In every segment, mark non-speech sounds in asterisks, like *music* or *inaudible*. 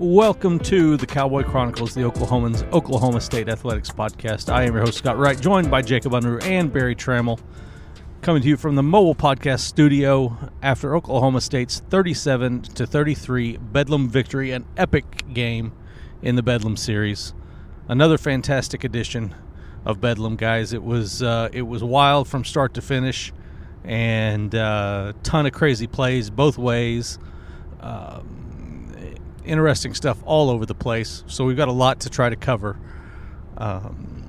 Welcome to the Cowboy Chronicles, the Oklahoman's Oklahoma State Athletics Podcast. I am your host, Scott Wright, joined by Jacob Unruh and Barry Trammell, coming to you from the Mobile Podcast Studio after Oklahoma State's 37 to 33 Bedlam victory, an epic game in the Bedlam series. Another fantastic edition of Bedlam, guys. It was uh, it was wild from start to finish, and a uh, ton of crazy plays both ways. Um, interesting stuff all over the place. So we've got a lot to try to cover. Um,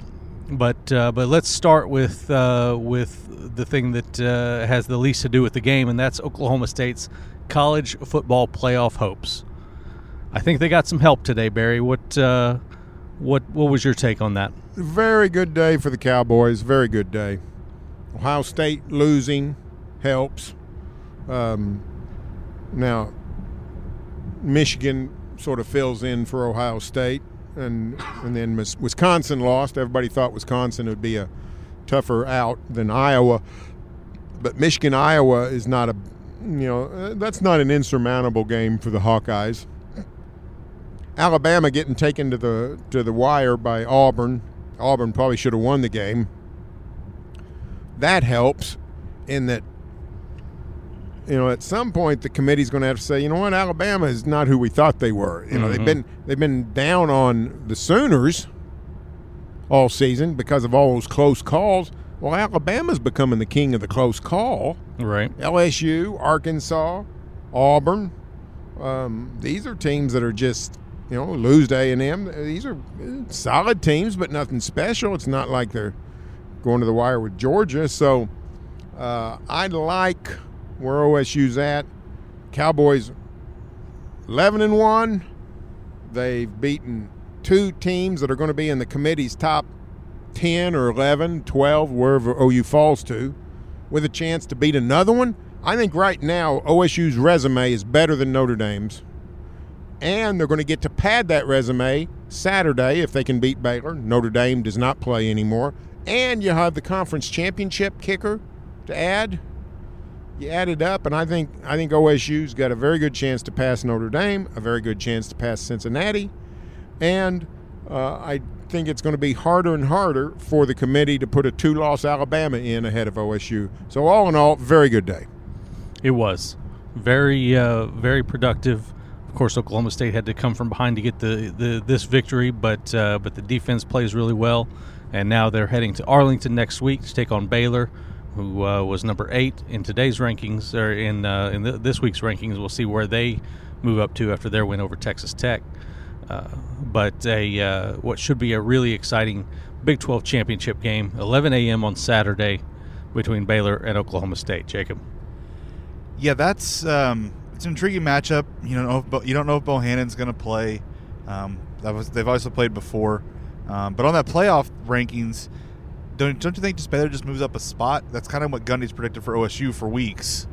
but uh, but let's start with uh, with the thing that uh, has the least to do with the game, and that's Oklahoma State's college football playoff hopes. I think they got some help today, Barry. What uh, what what was your take on that? Very good day for the Cowboys. Very good day. Ohio State losing helps. Um, now, Michigan sort of fills in for Ohio State, and and then Wisconsin lost. Everybody thought Wisconsin would be a tougher out than Iowa, but Michigan Iowa is not a you know uh, that's not an insurmountable game for the Hawkeyes. Alabama getting taken to the to the wire by Auburn. Auburn probably should have won the game. That helps in that you know at some point the committee's going to have to say, you know what, Alabama is not who we thought they were. You know, mm-hmm. they've been they've been down on the Sooners all season because of all those close calls. Well, Alabama's becoming the king of the close call. Right. LSU, Arkansas, Auburn. Um, these are teams that are just you know, lose to A and M. These are solid teams, but nothing special. It's not like they're going to the wire with Georgia. So uh, I like where OSU's at. Cowboys 11 and one. They've beaten two teams that are going to be in the committee's top 10 or 11, 12, wherever OU falls to, with a chance to beat another one. I think right now OSU's resume is better than Notre Dame's and they're going to get to pad that resume Saturday if they can beat Baylor. Notre Dame does not play anymore. And you have the conference championship kicker to add. You add it up, and I think I think OSU's got a very good chance to pass Notre Dame, a very good chance to pass Cincinnati, and uh, I think it's going to be harder and harder for the committee to put a two-loss Alabama in ahead of OSU. So all in all, very good day. It was very uh, very productive of course, Oklahoma State had to come from behind to get the, the this victory, but uh, but the defense plays really well, and now they're heading to Arlington next week to take on Baylor, who uh, was number eight in today's rankings or in uh, in the, this week's rankings. We'll see where they move up to after their win over Texas Tech. Uh, but a uh, what should be a really exciting Big 12 championship game, 11 a.m. on Saturday, between Baylor and Oklahoma State. Jacob. Yeah, that's um, it's an intriguing matchup. You don't know if you don't know if Bohanon's going to play. Um, was they've also played before, um, but on that playoff rankings, don't don't you think just Baylor just moves up a spot? That's kind of what Gundy's predicted for OSU for weeks,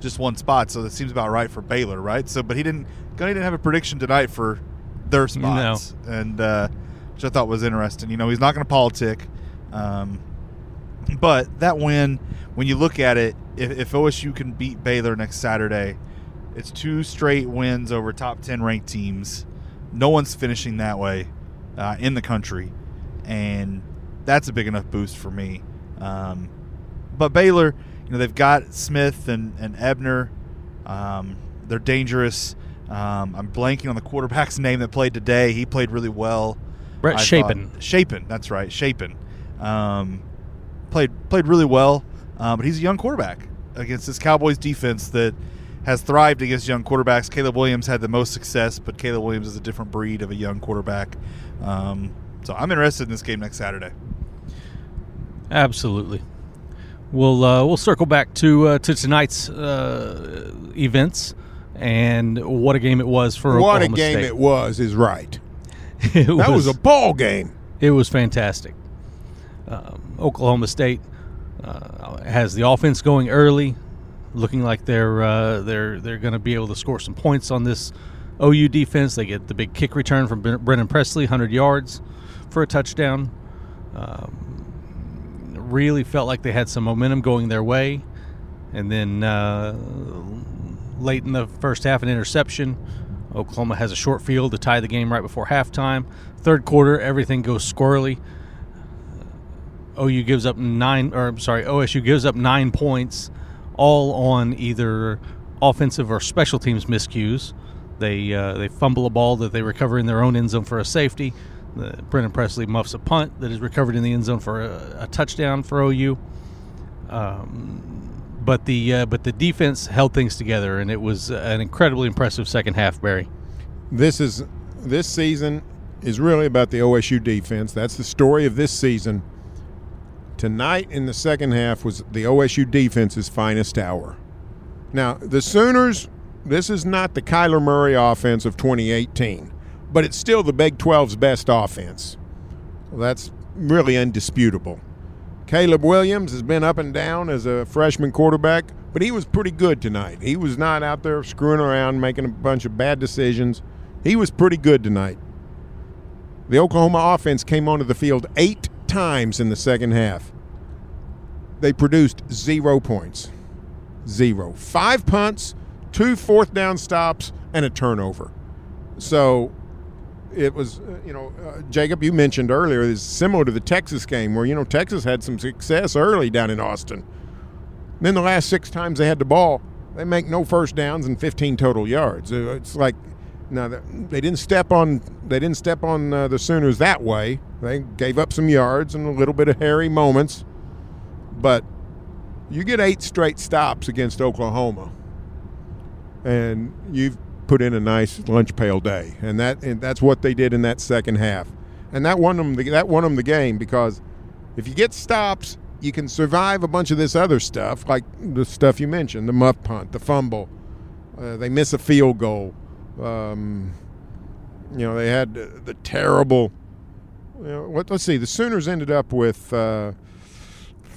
just one spot. So that seems about right for Baylor, right? So, but he didn't. Gundy didn't have a prediction tonight for their spots, no. and uh, which I thought was interesting. You know, he's not going to politic. Um, but that win, when you look at it, if, if OSU can beat Baylor next Saturday, it's two straight wins over top 10 ranked teams. No one's finishing that way uh, in the country. And that's a big enough boost for me. Um, but Baylor, you know, they've got Smith and, and Ebner. Um, they're dangerous. Um, I'm blanking on the quarterback's *laughs* name that played today. He played really well. Brett Shapen. Shapen, that's right. Shapen. Um, played played really well, uh, but he's a young quarterback against this Cowboys defense that – has thrived against young quarterbacks. Caleb Williams had the most success, but Caleb Williams is a different breed of a young quarterback. Um, so I'm interested in this game next Saturday. Absolutely. We'll uh, we'll circle back to uh, to tonight's uh, events and what a game it was for what Oklahoma a game State. it was is right. *laughs* that was, was, a ball game. It was fantastic. Um, Oklahoma State uh, has the offense going early looking like they're uh, they're they're going to be able to score some points on this OU defense. They get the big kick return from Brennan Presley, 100 yards for a touchdown. Um, really felt like they had some momentum going their way, and then uh, late in the first half, an interception. Oklahoma has a short field to tie the game right before halftime. Third quarter, everything goes squirrely. OU gives up nine, or I'm sorry, OSU gives up nine points, all on either offensive or special teams miscues. They uh, they fumble a ball that they recover in their own end zone for a safety. Uh, Brennan Presley muffs a punt that is recovered in the end zone for a, a touchdown for OU. Um, but the uh, but the defense held things together, and it was an incredibly impressive second half. Barry, this is this season is really about the OSU defense. That's the story of this season. Tonight in the second half was the OSU defense's finest hour. Now the Sooners, this is not the Kyler Murray offense of 2018, but it's still the Big 12's best offense. Well, that's really undisputable. Caleb Williams has been up and down as a freshman quarterback, but he was pretty good tonight. He was not out there screwing around, making a bunch of bad decisions. He was pretty good tonight. The Oklahoma offense came onto the field eight times in the second half. They produced zero points. Zero. Five punts, two fourth down stops, and a turnover. So it was, uh, you know, uh, Jacob, you mentioned earlier, is similar to the Texas game where, you know, Texas had some success early down in Austin. Then the last six times they had the ball, they make no first downs and 15 total yards. Uh, it's like, now they didn't step on they didn't step on uh, the Sooners that way. They gave up some yards and a little bit of hairy moments, but you get eight straight stops against Oklahoma, and you've put in a nice lunch pail day, and that and that's what they did in that second half, and that won them the, that won them the game because if you get stops, you can survive a bunch of this other stuff like the stuff you mentioned, the muff punt, the fumble, uh, they miss a field goal, um, you know they had the, terrible. You know, what, let's see, the Sooners ended up with uh,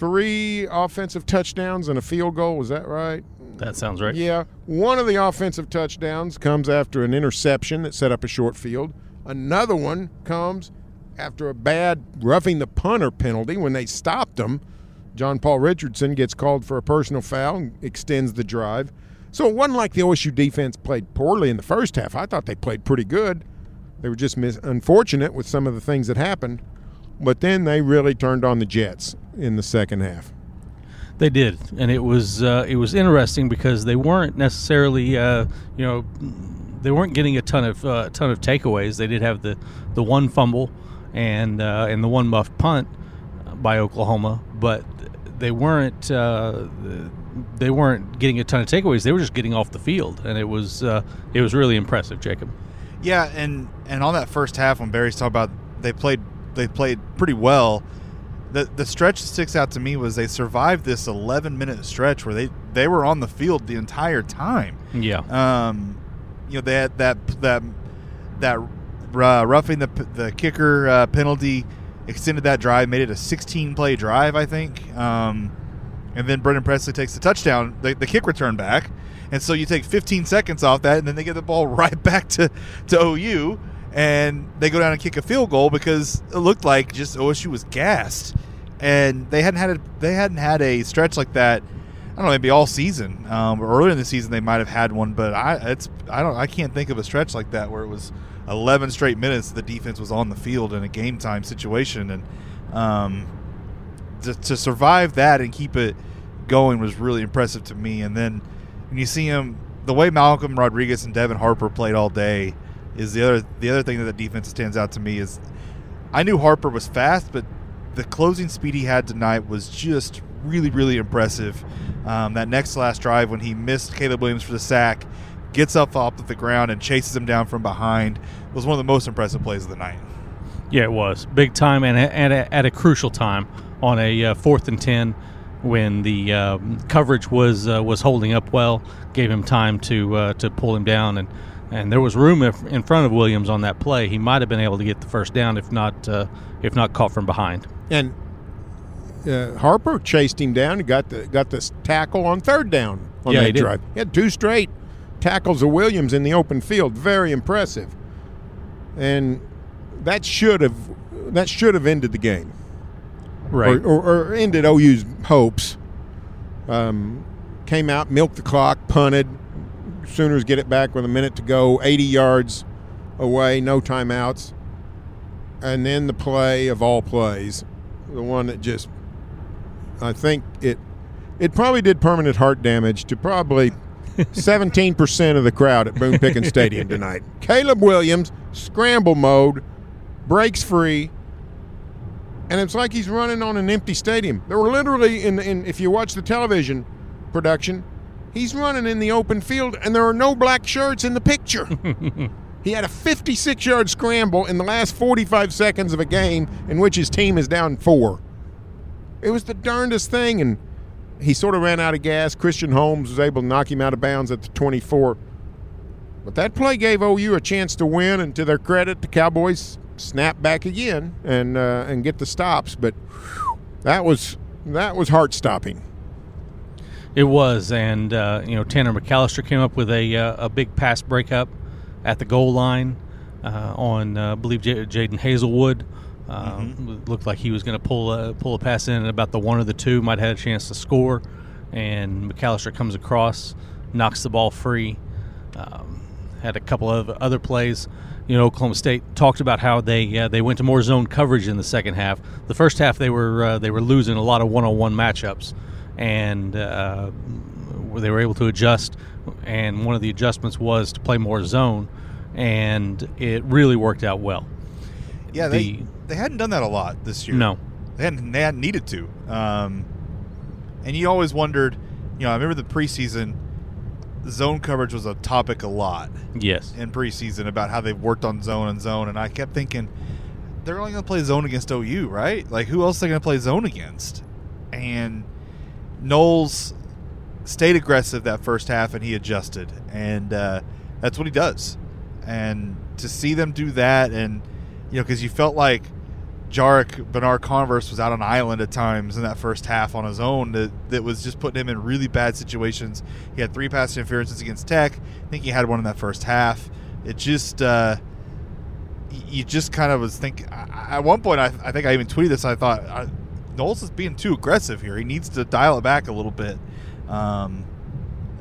three offensive touchdowns and a field goal. Was that right? That sounds right. Yeah. One of the offensive touchdowns comes after an interception that set up a short field. Another one comes after a bad roughing the punter penalty when they stopped him. John Paul Richardson gets called for a personal foul and extends the drive. So it wasn't like the OSU defense played poorly in the first half. I thought they played pretty good. They were just mis- unfortunate with some of the things that happened. But then they really turned on the Jets in the second half. They did, and it was uh, it was interesting because they weren't necessarily uh, you know they weren't getting a ton of uh, ton of takeaways. They did have the, the one fumble and uh, and the one muffed punt by Oklahoma, but they weren't uh, they weren't getting a ton of takeaways. They were just getting off the field, and it was uh, it was really impressive, Jacob. Yeah, and and on that first half when Barry's talking about they played they played pretty well the the stretch that sticks out to me was they survived this 11 minute stretch where they they were on the field the entire time. Yeah. Um, you know they had that that that uh, roughing the the kicker uh, penalty extended that drive, made it a 16 play drive, I think. Um, and then Brennan Presley takes the touchdown, the, the kick return back, and so you take 15 seconds off that, and then they get the ball *laughs* right back to to OU and they go down and kick a field goal because it looked like just OSU was gassed, and they hadn't had a they hadn't had a stretch like that. I don't know, maybe all season. Um, earlier in the season, they might have had one, but I it's I don't I can't think of a stretch like that where it was 11 straight minutes the defense was on the field in a game time situation, and um, to, to survive that and keep it going was really impressive to me. And then when you see him, the way Malcolm Rodriguez and Devin Harper played all day is the other the other thing that the defense stands out to me is I knew Harper was fast, but the closing speed he had tonight was just really really impressive. Um, that next last drive when he missed Caleb Williams for the sack, gets up off the ground and chases him down from behind was one of the most impressive plays of the night. Yeah, it was big time and at a, at a crucial time on a uh, fourth and ten when the um, coverage was uh, was holding up well, gave him time to uh, to pull him down and and there was room in front of Williams on that play. He might have been able to get the first down if not uh, if not caught from behind. And uh, Harper chased him down and got the got this tackle on third down on yeah, that he drive. He had two straight tackles of Williams in the open field. Very impressive. And that should have that should have ended the game, right? Or, or, or ended OU's hopes. Um, came out, milked the clock, punted, Sooners get it back with a minute to go, 80 yards away, no timeouts. And then the play of all plays, the one that just, I think it, it probably did permanent heart damage to probably *laughs* 17% of the crowd at Boone Pickens Stadium tonight. *laughs* Caleb Williams, scramble mode, breaks free, and it's like he's running on an empty stadium. There were literally, in, in if you watch the television production, he's running in the open field, and there are no black shirts in the picture. *laughs* he had a 56 yard scramble in the last 45 seconds of a game in which his team is down four. It was the darndest thing, and he sort of ran out of gas. Christian Holmes was able to knock him out of bounds at the 24. But that play gave OU a chance to win, and to their credit, the Cowboys snap back again and uh, and get the stops. But whew, that was that was heart stopping. It was, and uh, you know Tanner McCalister came up with a uh, a big pass breakup at the goal line uh, on uh, I believe J- Jadon Haselwood. Um, mm-hmm. Looked like he was going to pull a pull a pass in, and about the one of the two might have had a chance to score. And McCalister comes across, knocks the ball free. Um, had a couple of other plays you know, Oklahoma State talked about how they uh, they went to more zone coverage in the second half. The first half they were uh, they were losing a lot of one on one matchups, and uh, they were able to adjust. And one of the adjustments was to play more zone, and it really worked out well. Yeah, the, they they hadn't done that a lot this year. No, they hadn't, they hadn't needed to. Um, and you always wondered, you know, I remember the preseason zone coverage was a topic a lot. Yes. In preseason about how they've worked on zone and zone, and I kept thinking they're only going to play zone against OU, right? Like who else are they going to play zone against? And Knowles stayed aggressive that first half, and he adjusted, and uh, that's what he does. And to see them do that, and you know, because you felt like Jarrick Bernard-Converse was out on island at times in that first half on his own that, that was just putting him in really bad situations. He had three pass interferences against Tech. I think he had one in that first half. It just, uh, you just kind of was thinking. At one point, I, I think I even tweeted this. I thought Knowles is being too aggressive here. He needs to dial it back a little bit. Um,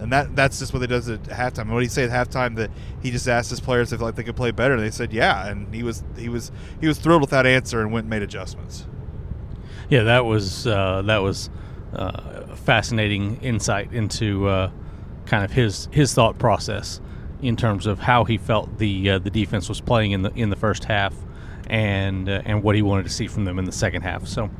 and that that's just what he does at halftime. And what he say at halftime that he just asked his players if like they could play better, and they said yeah, and he was he was he was thrilled with that answer and went and made adjustments. Yeah, that was uh, that was uh, fascinating insight into uh, kind of his his thought process in terms of how he felt the uh, the defense was playing in the in the first half, and uh, and what he wanted to see from them in the second half. So,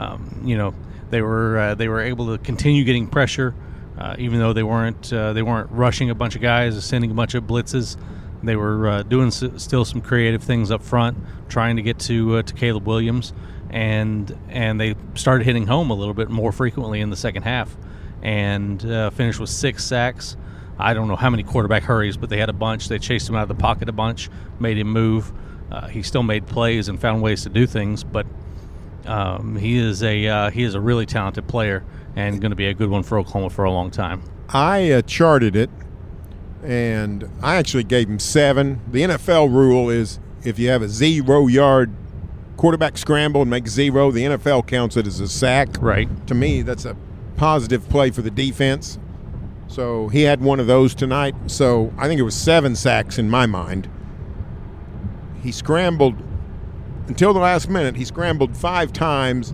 um, you know, they were uh, they were able to continue getting pressure. Uh, even though they weren't uh, they weren't rushing a bunch of guys, sending a bunch of blitzes, they were uh, doing s- still some creative things up front, trying to get to uh, to Caleb Williams, and and they started hitting home a little bit more frequently in the second half, and uh, finished with six sacks. I don't know how many quarterback hurries, but they had a bunch. They chased him out of the pocket a bunch, made him move. He still made plays and found ways to do things, but um, he is a he is a really talented player and going to be a good one for Oklahoma for a long time. I uh, charted it, and I actually gave him seven. The NFL rule is if you have a zero yard quarterback scramble and make zero, the NFL counts it as a sack. Right. To me, that's a positive play for the defense. So he had one of those tonight. So I think it was seven sacks in my mind. He scrambled until the last minute. He scrambled five times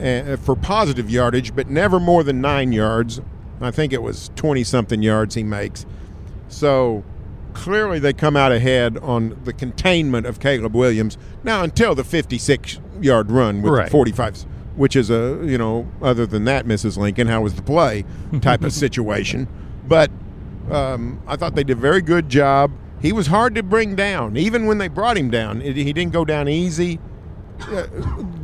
uh, for positive yardage, but never more than nine yards. I think it was 20 something yards he makes. So clearly they come out ahead on the containment of Caleb Williams. Now, until the 56 yard run with Right. 45, which is a, you know, other than that, Mrs. Lincoln, how was the play type of *laughs* situation. But um, I thought they did a very good job. He was hard to bring down, even when they brought him down. It, he didn't go down easy. Uh,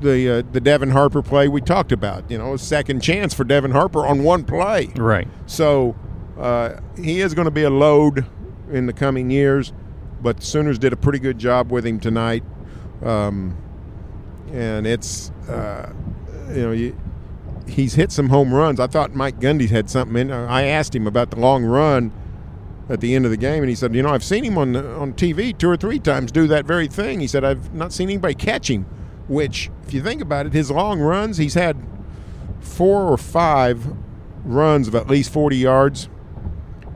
the uh, the Devin Harper play we talked about, you know, a second chance for Devin Harper on one play. Right. So uh, he is going to be a load in the coming years, but the Sooners did a pretty good job with him tonight. Um, and it's, uh, you know, you, he's hit some home runs. I thought Mike Gundy had something in. I asked him about the long run at the end of the game, and he said, "You know, I've seen him on on TV two or three times do that very thing." He said, "I've not seen anybody catch him." Which, if you think about it, his long runs, he's had four or five runs of at least forty yards.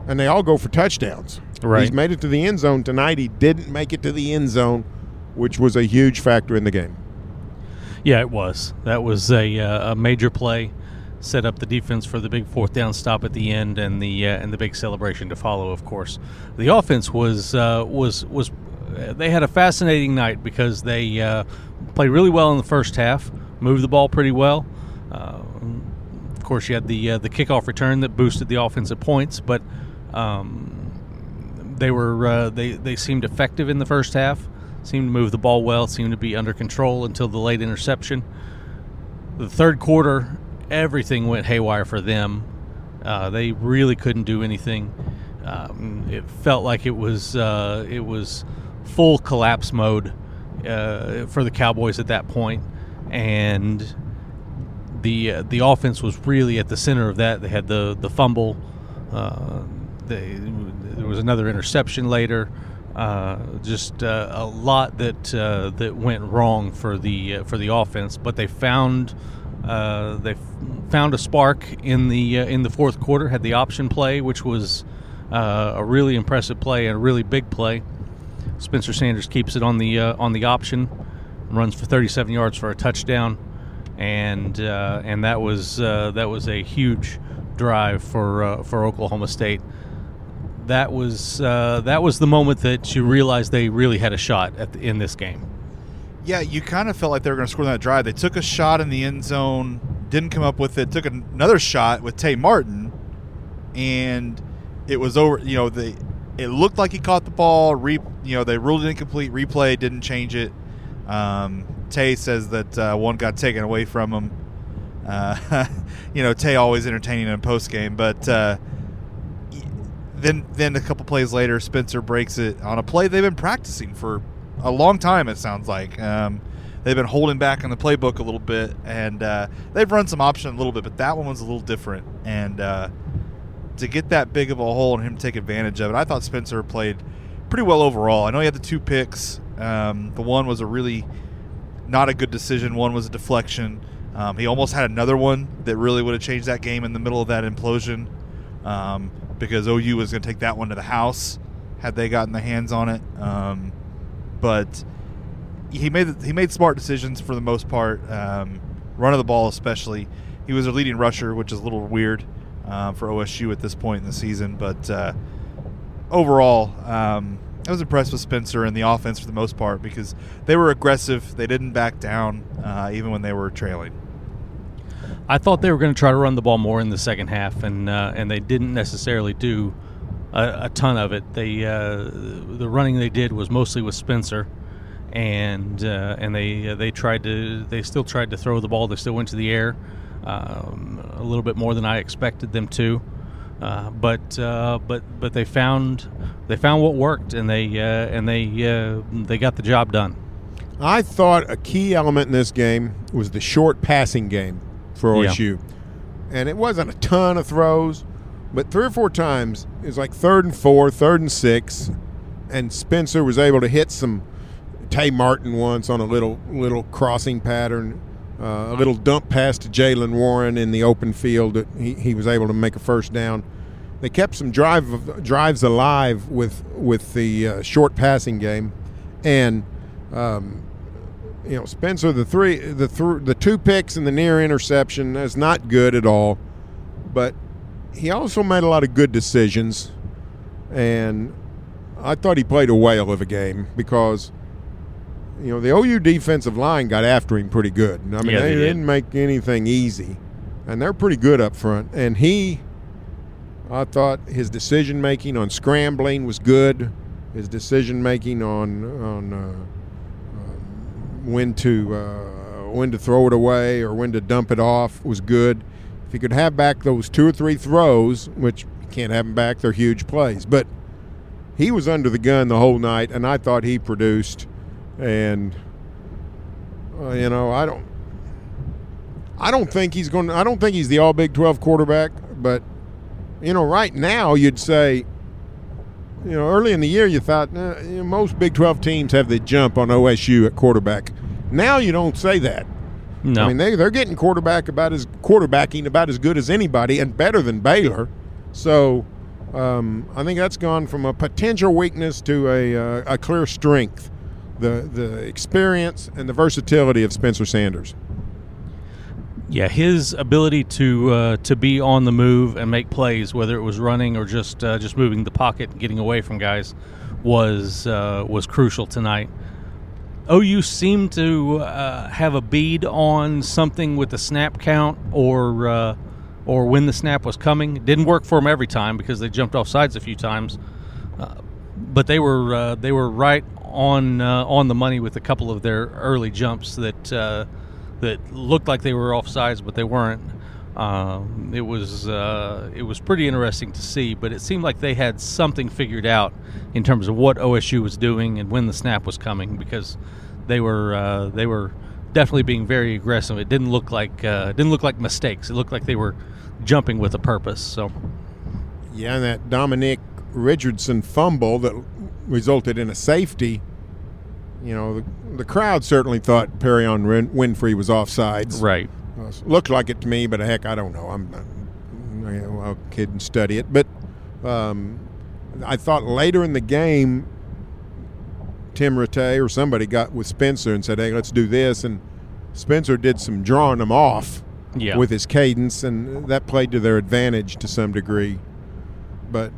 and they all go for touchdowns. Right. He's made it to the end zone tonight. He didn't make it to the end zone, which was a huge factor in the game. Yeah, it was. That was a, uh, a major play, set up the defense for the big fourth down stop at the end, and the uh, and the big celebration to follow. Of course, the offense was uh, was was uh, they had a fascinating night because they uh, played really well in the first half, moved the ball pretty well. Uh, of course, you had the uh, the kickoff return that boosted the offensive points, but um, they were they they seemed effective in the first half. Seemed to move the ball well. Seemed to be under control until the late interception. The third quarter, everything went haywire for them. Uh, they really couldn't do anything. Um, it felt like it was uh, it was full collapse mode uh, for the Cowboys at that point. and the uh, the offense was really at the center of that. They had the the fumble. Uh, they, there was another interception later. Uh, just a lot that that went wrong for the for the offense, but they found uh, they f- found a spark in the uh, in the fourth quarter. Had the option play, which was uh, a really impressive play and a really big play. Spencer Sanders keeps it on the uh, on the option, runs for 37 yards for a touchdown, and uh, and that was that was a huge drive for for Oklahoma State. That was that was the moment that you realized they really had a shot the, in this game. Yeah, you kind of felt like they were going to score that drive. They took a shot in the end zone, didn't come up with it. Took another shot with Tay Martin, and it was over. You know, the it looked like he caught the ball. Re, you know, they ruled it incomplete. Replay didn't change it. Um, Tay says that uh, one got taken away from him. Uh, *laughs* you know, Tay always entertaining in post game, but uh, then then a couple plays later, Spencer breaks it on a play they've been practicing for a long time. It sounds like um, they've been holding back on the playbook a little bit, and uh, they've run some option a little bit, but that one was a little different. And uh, to get that big of a hole and him take advantage of it, I thought Spencer played pretty well overall. I know he had the two picks. Um, the one was a really not a good decision. One was a deflection. Um, he almost had another one that really would have changed that game in the middle of that implosion um, because OU was going to take that one to the house had they gotten the hands on it. Um, but he made he made smart decisions for the most part. Um, run of the ball, especially. He was a leading rusher, which is a little weird uh, for OSU at this point in the season. But uh, overall, um, I was impressed with Spencer and the offense for the most part because they were aggressive. They didn't back down uh, even when they were trailing. I thought they were going to try to run the ball more in the second half, and uh, and they didn't necessarily do a, a ton of it. They uh, the running they did was mostly with Spencer, and uh, and they they tried to they still tried to throw the ball. They still went to the air um, a little bit more than I expected them to. Uh, but uh, but but they found they found what worked and they uh, and they uh, they got the job done. I thought a key element in this game was the short passing game for Yeah. OSU. And it wasn't a ton of throws, but three or four times it was like third and four, third and six, and Spencer was able to hit some Tay Martin once on a little little crossing pattern, uh, a little dump pass to Jaylen Warren in the open field that he, he was able to make a first down. They kept some drive drives alive with with the uh, short passing game, and um, you know Spencer the three the th- the two picks and the near interception is not good at all, but he also made a lot of good decisions, and I thought he played a whale of a game because you know the OU defensive line got after him pretty good. I mean Yeah, they, they did. didn't make anything easy, and they're pretty good up front. And he, I thought his decision making on scrambling was good. His decision making on on uh, um, when to uh, when to throw it away or when to dump it off was good. If he could have back those two or three throws, which you can't have them back, they're huge plays. But he was under the gun the whole night, and I thought he produced. And uh, you know, I don't, I don't think he's going. to I don't think he's the All Big Twelve quarterback. But you know, right now you'd say, you know, early in the year you thought eh, most Big Twelve teams have the jump on OSU at quarterback. Now you don't say that. No, I mean, they they're getting quarterback about as quarterbacking about as good as anybody and better than Baylor. So, um, I think that's gone from a potential weakness to a, uh, a clear strength. The the experience and the versatility of Spencer Sanders. Yeah, his ability to uh, to be on the move and make plays, whether it was running or just uh, just moving the pocket and getting away from guys, was uh, was crucial tonight. OU seemed to uh, have a bead on something with the snap count or uh, or when the snap was coming. Didn't work for them every time because they jumped off sides a few times, uh, but they were they were right on on the money with a couple of their early jumps that that looked like they were off sides, but they weren't. Uh, it was uh, it was pretty interesting to see, but it seemed like they had something figured out in terms of what OSU was doing and when the snap was coming because they were uh, they were definitely being very aggressive. It didn't look like uh, it didn't look like mistakes. It looked like they were jumping with a purpose. So yeah, and that Dominic Richardson fumble that resulted in a safety you know, the, the crowd certainly thought Perrion Winfrey was offsides. Right. Uh, looked like it to me, but heck, I don't know. I'm not, I'll kid and study it. But um, I thought later in the game, Tim Rattay or somebody got with Spencer and said, hey, let's do this. And Spencer did some drawing them off yeah. with his cadence, and that played to their advantage to some degree. But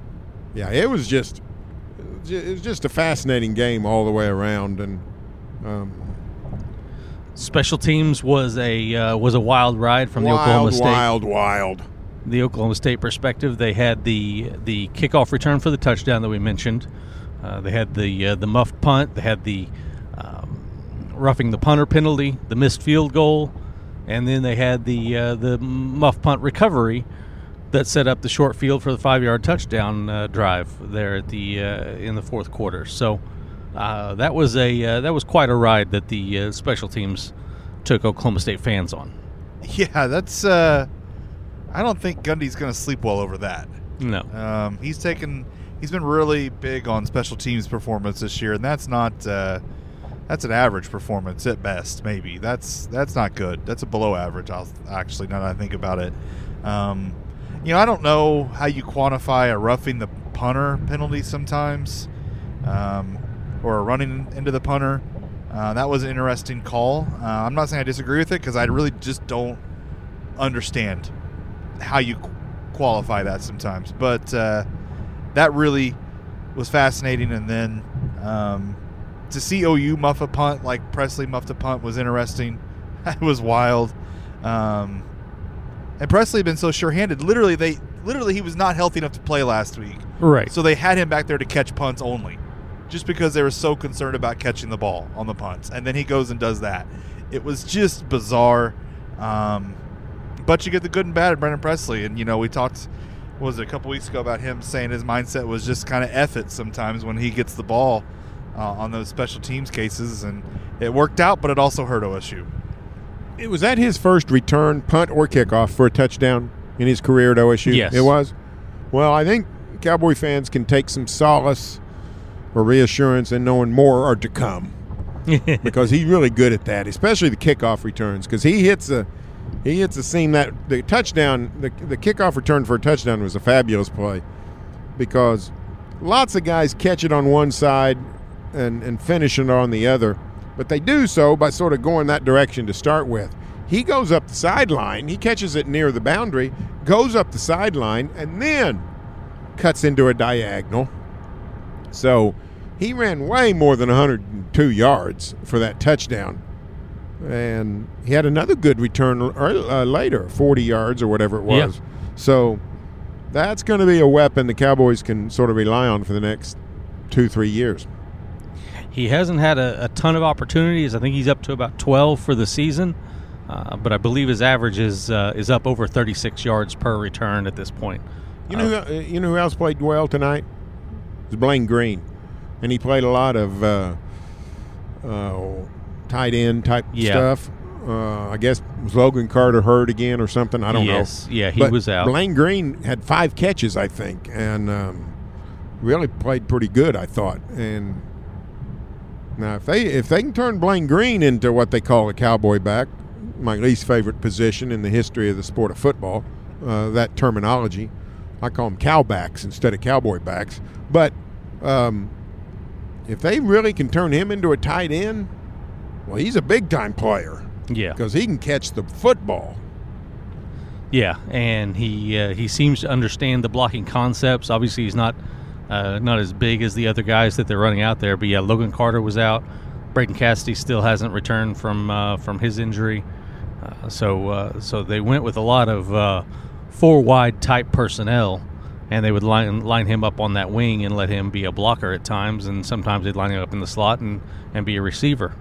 yeah, it was just it was just a fascinating game all the way around, and um, special teams was a uh, was a wild ride from wild, the Oklahoma State wild, wild. The Oklahoma State perspective, they had the the kickoff return for the touchdown that we mentioned. Uh, they had the uh, the muffed punt. They had the um, roughing the punter penalty, the missed field goal, and then they had the uh, the muff punt recovery that set up the short field for the five yard touchdown uh, drive there at the uh, in the fourth quarter. So uh, that was a uh, that was quite a ride that the uh, special teams took Oklahoma State fans on. *laughs* Yeah, that's. Uh, I don't think Gundy's going to sleep well over that. No, um, he's taken. He's been really big on special teams performance this year, and that's not. that's an average performance at best. Maybe that's that's not good. That's a below average. I'll actually now that I think about it. Um, you know, I don't know how you quantify a roughing the punter penalty sometimes, um, or a running into the punter. Uh, that was an interesting call. Uh, I'm not saying I disagree with it because I really just don't understand how you qualify that sometimes. But uh, that really was fascinating. And then um, to see OU muff a punt like Presley muffed a punt was interesting. *laughs* It was wild. Um, and Presley had been so sure-handed. Literally, they literally he was not healthy enough to play last week. Right. So they had him back there to catch punts only, just because they were so concerned about catching the ball on the punts. And then he goes and does that. It was just bizarre. Um, but you get the good and bad of Brennan Presley, and you know we talked was it a couple weeks ago about him saying his mindset was just kind of F it sometimes when he gets the ball uh, on those special teams cases, and it worked out, but it also hurt OSU it was that his first return punt or kickoff for a touchdown in his career at OSU. Yes, it was. Well, I think Cowboy fans can take some solace or reassurance and knowing more are to come *laughs* because he's really good at that, especially the kickoff returns. Because he hits a he hits a seam that the touchdown, the the kickoff return for a touchdown was a fabulous play because lots of guys catch it on one side and and finish it on the other but they do so by sort of going that direction to start with. He goes up the sideline, he catches it near the boundary, goes up the sideline, and then cuts into a diagonal. So he ran way more than 102 yards for that touchdown. And he had another good return uh, later, 40 yards or whatever it was. Yeah. So that's going to be a weapon the Cowboys can sort of rely on for the next two, three years. He hasn't had a, a, ton of opportunities. I think he's up to about 12 for the season, uh, but I believe his average is uh, is up over 36 yards per return at this point. You know, uh, who, you know who else played well tonight? Was Blaine Green, and he played a lot of uh, uh, tight end type yeah. stuff. Uh, I guess was Logan Carter hurt again or something. I don't yes. know. Yeah, he but was out. Blaine Green had five catches, I think, and um, really played pretty good. I thought, and now, if they if they can turn Blaine Green into what they call a cowboy back, my least favorite position in the history of the sport of football, uh, that terminology, I call them cowbacks instead of cowboy backs. But um, if they really can turn him into a tight end, well, he's a big time player Yeah, because he can catch the football. yeah, and he uh, he seems to understand the blocking concepts. Obviously, he's not uh, not as big as the other guys that they're running out there. But yeah, Logan Carter was out. Braden Cassidy still hasn't returned from uh, from his injury. Uh, so uh, so they went with a lot of uh, four wide type personnel, and they would line line him up on that wing and let him be a blocker at times, and sometimes they'd line him up in the slot and, and be a receiver.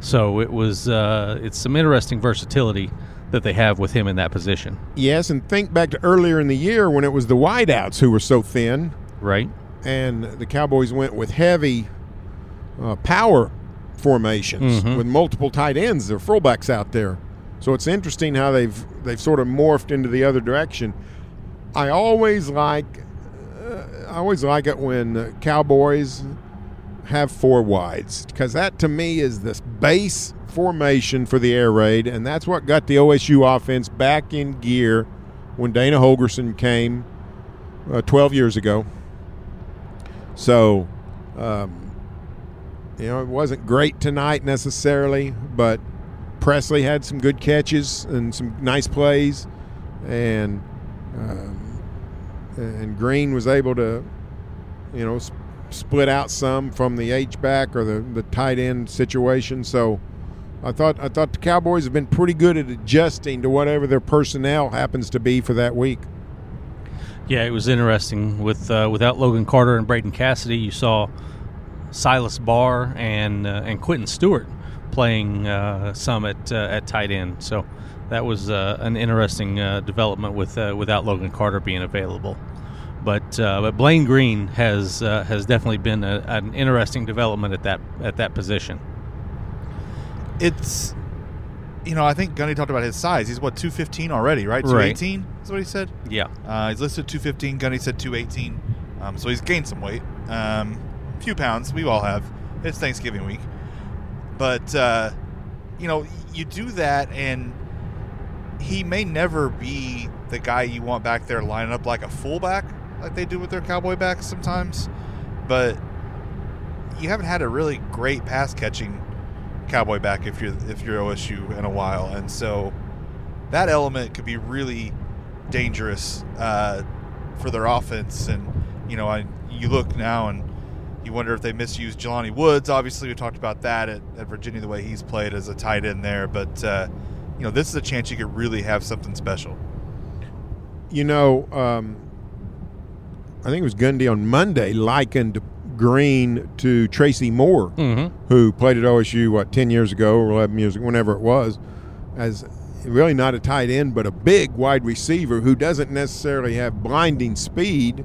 So it was uh, it's some interesting versatility that they have with him in that position, Yes, and think back to earlier in the year when it was the wideouts who were so thin, right? and the Cowboys went with heavy uh, power formations Mhm. with multiple tight ends or fullbacks out there. So it's interesting how they've they've sort of morphed into the other direction. I always like uh, I always like it when the Cowboys have four wides because that to me is this base formation for the air raid, and that's what got the OSU offense back in gear when Dana Holgorsen came uh, 12 years ago. So, um, you know, it wasn't great tonight necessarily, but Presley had some good catches and some nice plays, and um, and Green was able to, you know, sp- split out some from the H back or the, the tight end situation. So, I thought I thought the Cowboys have been pretty good at adjusting to whatever their personnel happens to be for that week. Yeah, it was interesting with uh, without Logan Carter and Braden Cassidy. You saw Silas Barr and uh, and Quentin Stewart playing uh, some at uh, at tight end. So that was uh, an interesting uh, development with uh, without Logan Carter being available. But uh, but Blaine Green has uh, has definitely been a, an interesting development at that at that position. It's, you know, I think Gundy talked about his size. He's what 215 already, right? Right. 218 is what he said. Yeah, Uh, he's listed 215. Gundy said 218. Um, so he's gained some weight, um, a few pounds. We all have. It's Thanksgiving week, but uh, you know, you do that, and he may never be the guy you want back there lining up like a fullback, like they do with their cowboy backs sometimes. But you haven't had a really great pass catching cowboy back if you're if you're OSU in a while, and so that element could be really dangerous uh, for their offense. And you know, I, you look now and you wonder if they misuse Jelani Woods. Obviously, we talked about that at, at Virginia, the way he's played as a tight end there. But uh, you know, this is a chance you could really have something special. You know, um, I think it was Gundy on Monday likened Green to Tracy Moore, mm-hmm. who played at OSU what ten years ago or eleven years ago, whenever it was, as really not a tight end but a big wide receiver who doesn't necessarily have blinding speed,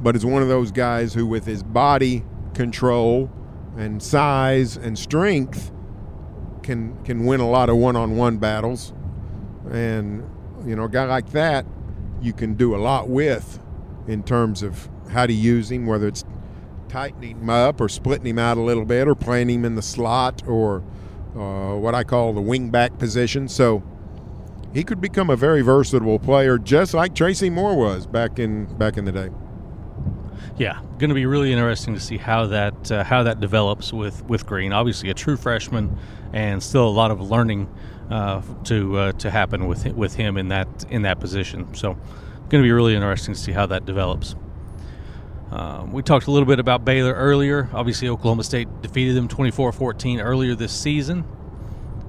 but is one of those guys who, with his body control and size and strength, can can win a lot of one-on-one battles, and you know, a guy like that, you can do a lot with in terms of how to use him, whether it's tightening him up or splitting him out a little bit or playing him in the slot or uh, what I call the wing back position. So he could become a very versatile player, just like Tracy Moore was back in back in the day. Yeah, going to be really interesting to see how that uh, how that develops with with Green. Obviously, a true freshman, and still a lot of learning uh, to uh, to happen with with him in that in that position. So, going to be really interesting to see how that develops. Um, we talked a little bit about Baylor earlier. Obviously, Oklahoma State defeated them 24-14 earlier this season,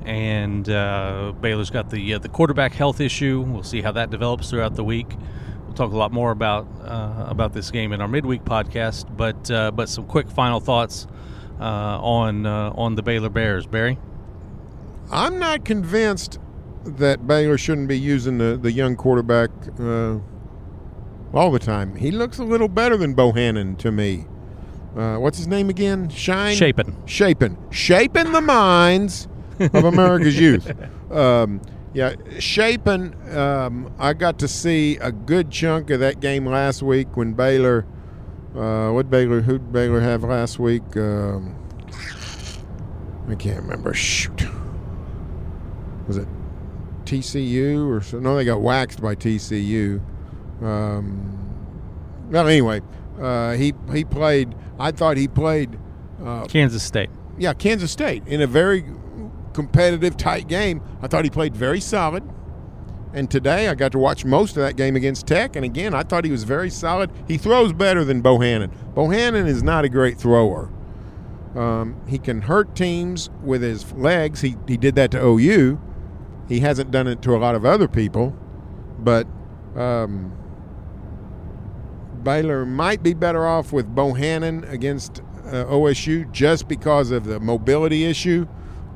and uh, Baylor's got the uh, the quarterback health issue. We'll see how that develops throughout the week. We'll talk a lot more about uh, about this game in our midweek podcast. But uh, but some quick final thoughts uh, on uh, on the Baylor Bears, Barry. I'm not convinced that Baylor shouldn't be using the, the young quarterback uh, all the time. He looks a little better than Bohanon to me. Uh, what's his name again? Shine? Shaping. Shaping. Shaping the minds of America's youth. *laughs* Um, yeah, Shapen, um, I got to see a good chunk of that game last week when Baylor, uh, what Baylor, who did Baylor have last week? Um, I can't remember. Shoot. Was it TCU or so? No, they got waxed by TCU. Um, well, anyway, uh, he he played. I thought he played. Uh, Kansas State. yeah, Kansas State in a very competitive, tight game. I thought he played very solid. And today I got to watch most of that game against Tech. And again, I thought he was very solid. He throws better than Bohanon. Bohanon is not a great thrower. Um, he can hurt teams with his legs. He, he did that to OU. He hasn't done it to a lot of other people. But um, Baylor might be better off with Bohanon against uh, OSU just because of the mobility issue.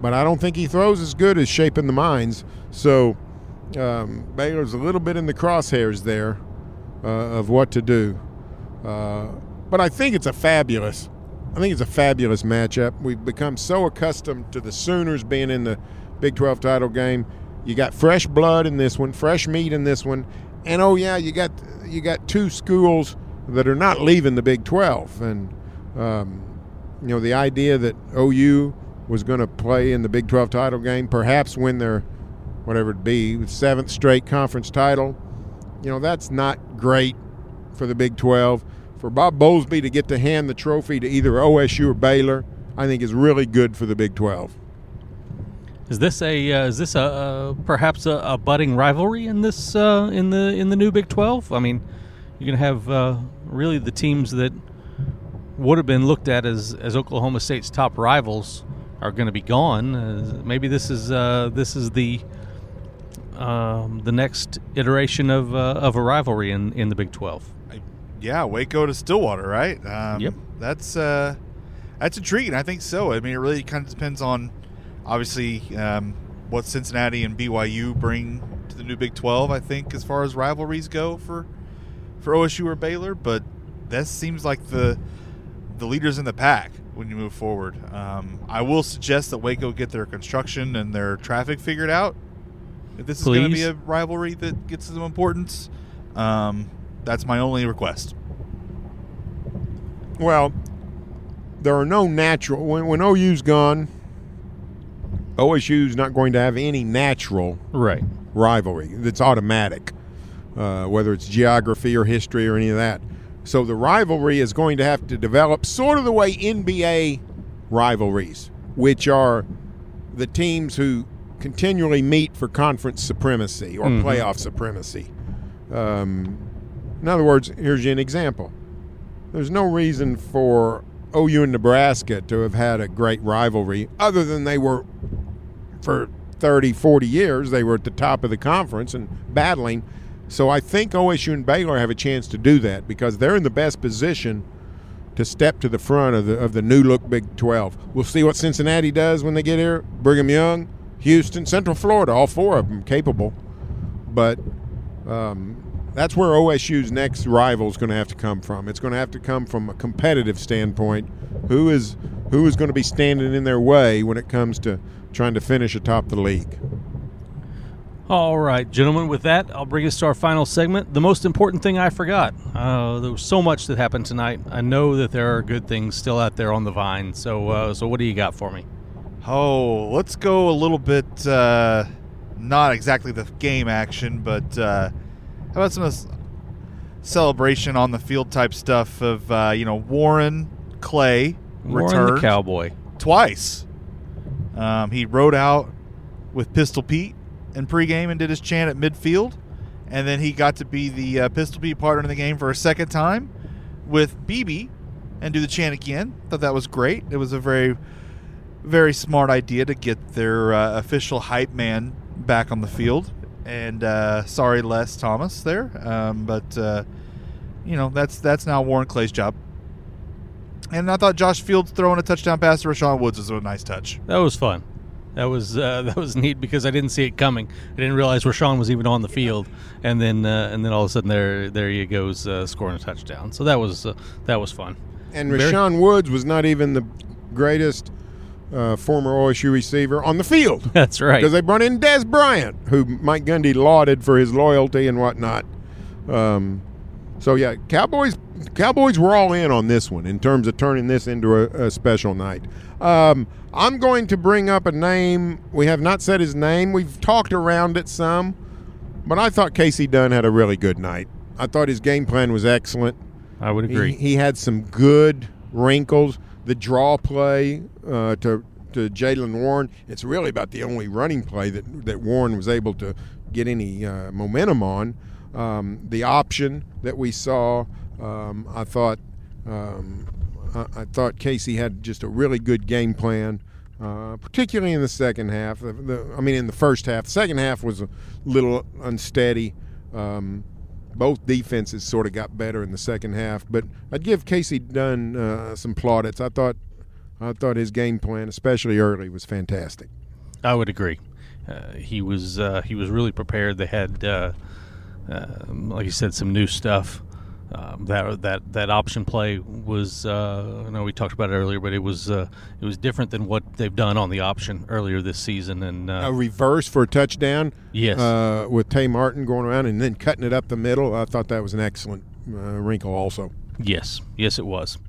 But I don't think he throws as good as Shaping the Minds. So um, Baylor's a little bit in the crosshairs there uh, of what to do. Uh, but I think it's a fabulous, I think it's a fabulous matchup. We've become so accustomed to the Sooners being in the Big 12 title game. You got fresh blood in this one, fresh meat in this one, and oh yeah, you got you got two schools that are not leaving the Big 12, and um, you know the idea that OU was going to play in the Big 12 title game, perhaps win their whatever it be seventh straight conference title. You know that's not great for the Big 12. For Bob Bowlesby to get to hand the trophy to either OSU or Baylor, I think is really good for the Big 12. Is this a uh, is this a uh, perhaps a, a, budding rivalry in this uh, in the in the new Big Twelve? I mean, you're going to have uh, really the teams that would have been looked at as, as Oklahoma State's top rivals are going to be gone. Uh, maybe this is uh, this is the um, the next iteration of of a rivalry in, in the Big Twelve. Yeah, Waco to Stillwater, right? Um, yep. That's that's intriguing. I think so. I mean, it really kind of depends on obviously um, what Cincinnati and BYU bring to the new Big 12, I think, as far as rivalries go for for OSU or Baylor. But that seems like the the leaders in the pack when you move forward. Um, I will suggest that Waco get their construction and their traffic figured out. If this is going to be a rivalry that gets some importance, um, that's my only request. Well, there are no natural when, when OU's gone OSU's not going to have any natural right rivalry that's automatic, uh, whether it's geography or history or any of that. So the rivalry is going to have to develop sort of the way NBA rivalries, which are the teams who continually meet for conference supremacy or mm-hmm. playoff supremacy. Um, in other words, here's an example. There's no reason for OU and Nebraska to have had a great rivalry other than they were for 30, 40 years. They were at the top of the conference and battling. So I think OSU and Baylor have a chance to do that because they're in the best position to step to the front of the of the new look Big 12. We'll see what Cincinnati does when they get here. Brigham Young, Houston, Central Florida, all four of them capable. But um, that's where OSU's next rival is going to have to come from. It's going to have to come from a competitive standpoint. Who is who is going to be standing in their way when it comes to trying to finish atop the league? All right, gentlemen. With that, I'll bring us to our final segment. The most important thing I forgot. Uh, there was so much that happened tonight. I know that there are good things still out there on the vine. So, uh, so what do you got for me? Oh, let's go a little bit. Uh, not exactly the game action, but uh, how about some celebration on the field type stuff of uh, you know Warren Clay Warren returned the Cowboy twice. Um, he rode out with Pistol Pete in pregame and did his chant at midfield, and then he got to be the uh, Pistol Pete partner in the game for a second time with BB and do the chant again. Thought that was great. It was a very, very smart idea to get their uh, official hype man back on the field and uh, sorry, Les Thomas there, um, but uh, you know that's that's now Warren Clay's job. And I thought Josh Fields throwing a touchdown pass to Rashaun Woods was a nice touch. That was fun. That was uh, *laughs* that was neat because I didn't see it coming. I didn't realize Rashaun was even on the field, and then uh, and then all of a sudden there there he goes uh, scoring a touchdown. So that was uh, that was fun. And Rashaun Woods was not even the greatest uh, former OSU receiver on the field. *laughs* That's right. Because they brought in Dez Bryant, who Mike Gundy lauded for his loyalty and whatnot. Um, so yeah, Cowboys Cowboys were all in on this one in terms of turning this into a, a special night. Um, I'm going to bring up a name. We have not said his name. We've talked around it some, but I thought Kasey Dunn had a really good night. I thought his game plan was excellent. I would He, agree. he had some good wrinkles. The draw play uh, to to Jaylen Warren. It's really about the only running play that that Warren was able to get any uh, momentum on. Um, the option that we saw, um, I thought, um, I, I thought Kasey had just a really good game plan. Uh, particularly in the second half. The, the, I mean, in the first half. The second half was a little unsteady. Um, both defenses sort of got better in the second half, but I'd give Kasey Dunn uh, some plaudits. I thought, I thought his game plan, especially early, was fantastic. I would agree. Uh, he was uh, he was really prepared. They had, uh, uh, like you said, some new stuff. Um, that that that option play was uh, I know we talked about it earlier, but it was uh, it was different than what they've done on the option earlier this season. And uh, A reverse for a touchdown, yes, uh, with Tay Martin going around and then cutting it up the middle. I thought that was an excellent uh, wrinkle, also. Yes, yes, it was.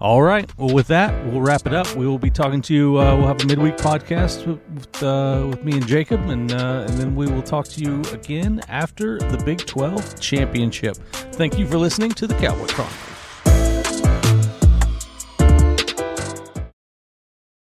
All right. Well, with that, we'll wrap it up. We will be talking to you. Uh, we'll have a midweek podcast with uh, with me and Jacob, and uh, and then we will talk to you again after the Big Twelve championship. Thank you for listening to the Cowboy Chronicle.